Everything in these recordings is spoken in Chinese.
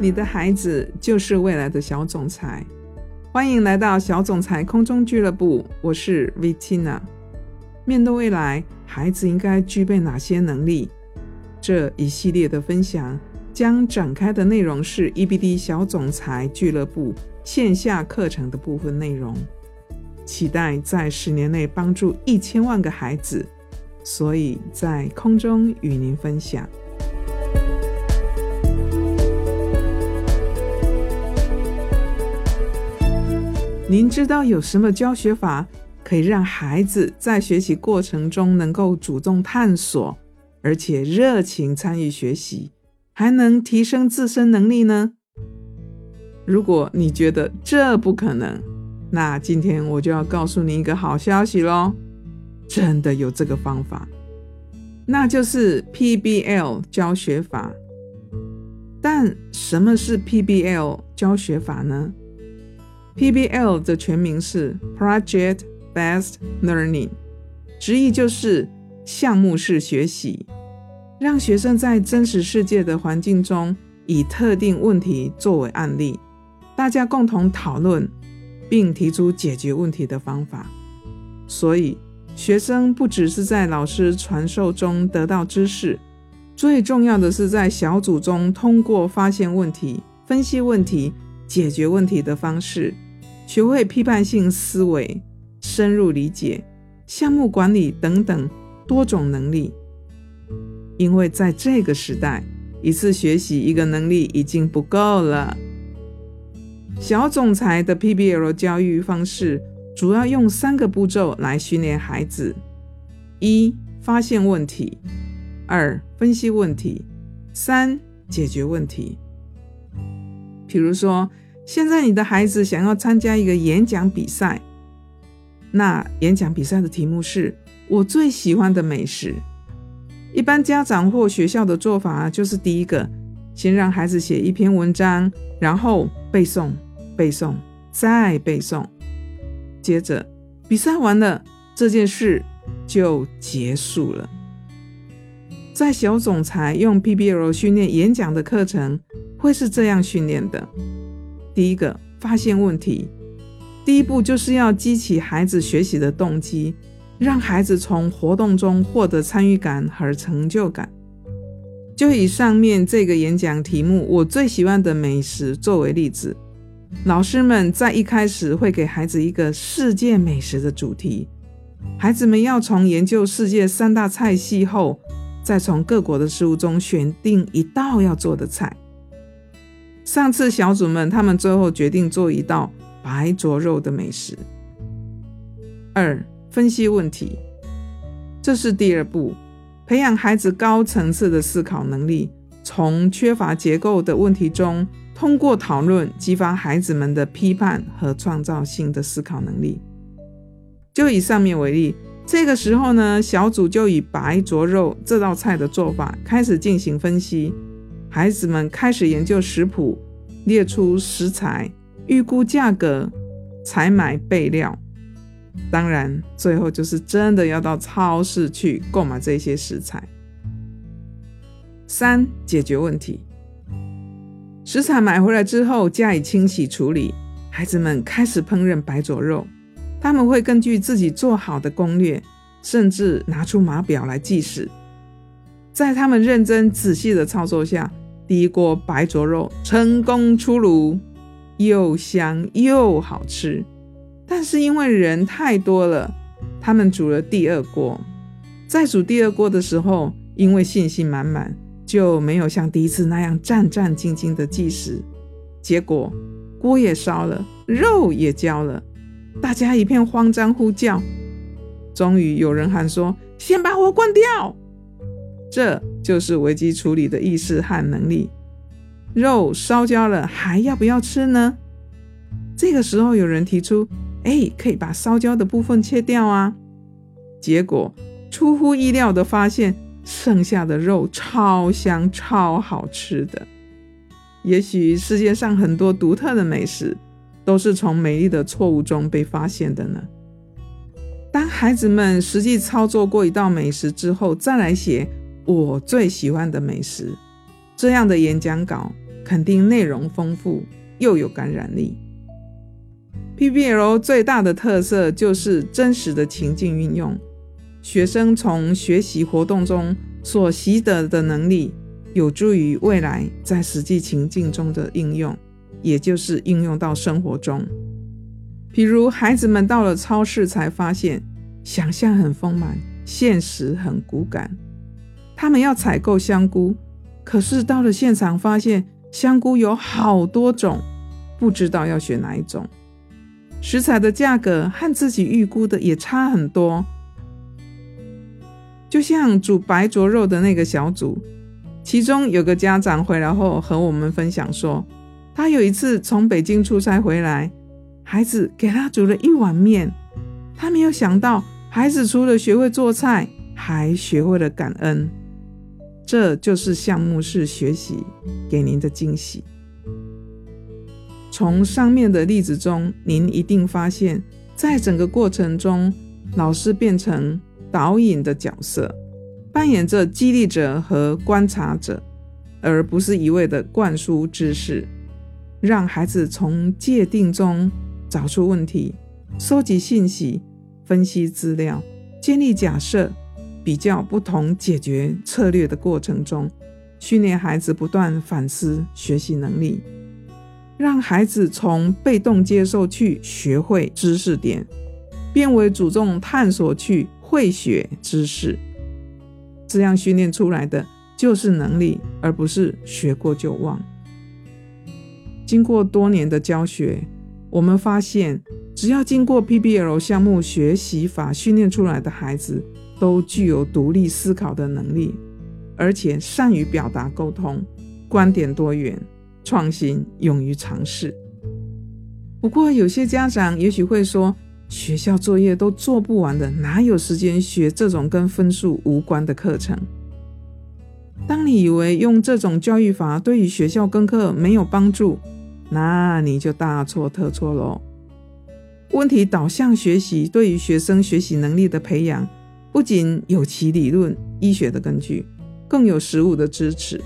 你的孩子就是未来的小总裁。欢迎来到小总裁空中俱乐部，我是 Vitina。面对未来，孩子应该具备哪些能力？这一系列的分享将展开的内容是 EBD 小总裁俱乐部线下课程的部分内容。期待在十年内帮助一千万个孩子，所以在空中与您分享。您知道有什么教学法可以让孩子在学习过程中能够主动探索，而且热情参与学习，还能提升自身能力呢？如果你觉得这不可能，那今天我就要告诉你一个好消息喽！真的有这个方法，那就是 PBL 教学法。但什么是 PBL 教学法呢？PBL 的全名是 Project Based Learning，直译就是项目式学习，让学生在真实世界的环境中，以特定问题作为案例，大家共同讨论，并提出解决问题的方法。所以，学生不只是在老师传授中得到知识，最重要的是在小组中通过发现问题、分析问题、解决问题的方式。学会批判性思维、深入理解、项目管理等等多种能力，因为在这个时代，一次学习一个能力已经不够了。小总裁的 PBL 教育方式主要用三个步骤来训练孩子：一、发现问题；二、分析问题；三、解决问题。比如说。现在你的孩子想要参加一个演讲比赛，那演讲比赛的题目是我最喜欢的美食。一般家长或学校的做法就是：第一个，先让孩子写一篇文章，然后背诵、背诵、再背诵，接着比赛完了，这件事就结束了。在小总裁用 PBL 训练演讲的课程，会是这样训练的。第一个发现问题，第一步就是要激起孩子学习的动机，让孩子从活动中获得参与感和成就感。就以上面这个演讲题目“我最喜欢的美食”作为例子，老师们在一开始会给孩子一个世界美食的主题，孩子们要从研究世界三大菜系后，再从各国的食物中选定一道要做的菜。上次小组们，他们最后决定做一道白灼肉的美食。二、分析问题，这是第二步，培养孩子高层次的思考能力，从缺乏结构的问题中，通过讨论激发孩子们的批判和创造性的思考能力。就以上面为例，这个时候呢，小组就以白灼肉这道菜的做法开始进行分析。孩子们开始研究食谱，列出食材，预估价格，采买备料。当然，最后就是真的要到超市去购买这些食材。三、解决问题。食材买回来之后加以清洗处理，孩子们开始烹饪白灼肉。他们会根据自己做好的攻略，甚至拿出码表来计时。在他们认真仔细的操作下，第一锅白灼肉成功出炉，又香又好吃。但是因为人太多了，他们煮了第二锅。在煮第二锅的时候，因为信心满满，就没有像第一次那样战战兢兢的计时。结果锅也烧了，肉也焦了，大家一片慌张呼叫。终于有人喊说：“先把火关掉。”这就是危机处理的意识和能力。肉烧焦了，还要不要吃呢？这个时候有人提出：“哎，可以把烧焦的部分切掉啊！”结果出乎意料的发现，剩下的肉超香、超好吃的。也许世界上很多独特的美食，都是从美丽的错误中被发现的呢。当孩子们实际操作过一道美食之后，再来写。我最喜欢的美食，这样的演讲稿肯定内容丰富又有感染力。PBL 最大的特色就是真实的情境运用，学生从学习活动中所习得的能力，有助于未来在实际情境中的应用，也就是应用到生活中。比如，孩子们到了超市才发现，想象很丰满，现实很骨感。他们要采购香菇，可是到了现场发现香菇有好多种，不知道要选哪一种。食材的价格和自己预估的也差很多，就像煮白灼肉的那个小组，其中有个家长回来后和我们分享说，他有一次从北京出差回来，孩子给他煮了一碗面，他没有想到孩子除了学会做菜，还学会了感恩，这就是项目式学习给您的惊喜。从上面的例子中，您一定发现，在整个过程中，老师变成导引的角色，扮演着激励者和观察者，而不是一味的灌输知识，让孩子从界定中找出问题，收集信息，分析资料，建立假设，比较不同解决策略的过程中，训练孩子不断反思学习能力。让孩子从被动接受去学会知识点，变为主动探索去会学知识，这样训练出来的就是能力，而不是学过就忘。经过多年的教学，我们发现，只要经过 PBL 项目学习法训练出来的孩子，都具有独立思考的能力，而且善于表达沟通，观点多元。创新，勇于尝试。不过，有些家长也许会说，学校作业都做不完的，哪有时间学这种跟分数无关的课程？当你以为用这种教育法对于学校跟课没有帮助，那你就大错特错喽。问题导向学习对于学生学习能力的培养，不仅有其理论医学的根据，更有实物的支持。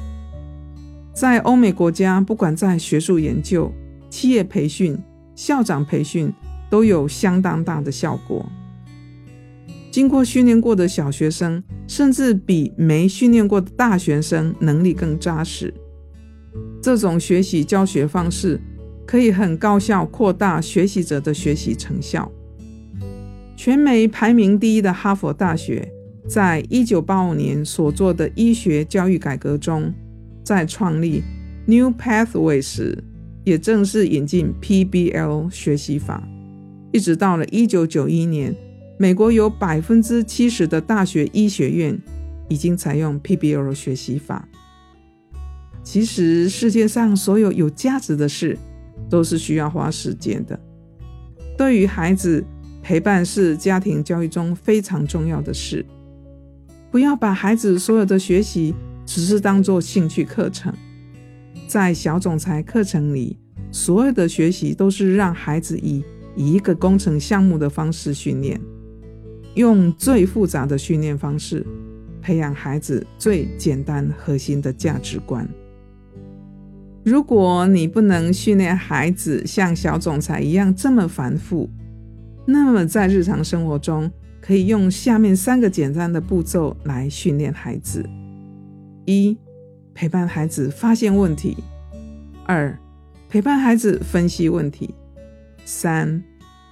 在欧美国家，不管在学术研究、企业培训、校长培训，都有相当大的效果。经过训练过的小学生，甚至比没训练过的大学生能力更扎实。这种学习教学方式可以很高效扩大学习者的学习成效。全美排名第一的哈佛大学，在一九八五年所做的医学教育改革中。在创立 New Pathway 时，也正式引进 PBL 学习法。一直到了1991年，美国有百分之七十的大学医学院已经采用 PBL 学习法。其实，世界上所有有价值的事，都是需要花时间的。对于孩子，陪伴是家庭教育中非常重要的事。不要把孩子所有的学习。只是当做兴趣课程，在小总裁课程里，所有的学习都是让孩子以一个工程项目的方式训练，用最复杂的训练方式培养孩子最简单核心的价值观。如果你不能训练孩子像小总裁一样这么繁复，那么在日常生活中可以用下面三个简单的步骤来训练孩子。一、陪伴孩子发现问题；二、陪伴孩子分析问题；三、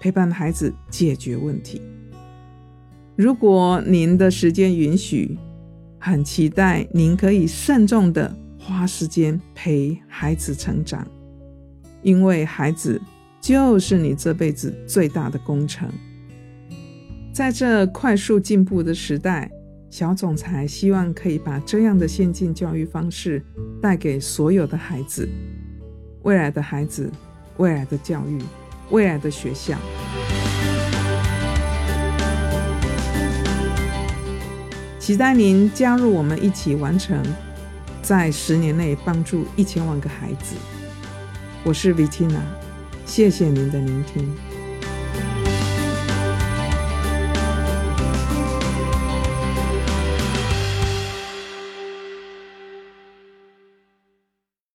陪伴孩子解决问题。如果您的时间允许，很期待您可以慎重的花时间陪孩子成长，因为孩子就是你这辈子最大的工程。在这快速进步的时代。小总裁希望可以把这样的先进教育方式带给所有的孩子，未来的孩子，未来的教育，未来的学校。期待您加入我们一起完成，在十年内帮助一千万个孩子。我是 Vitina，谢谢您的聆听。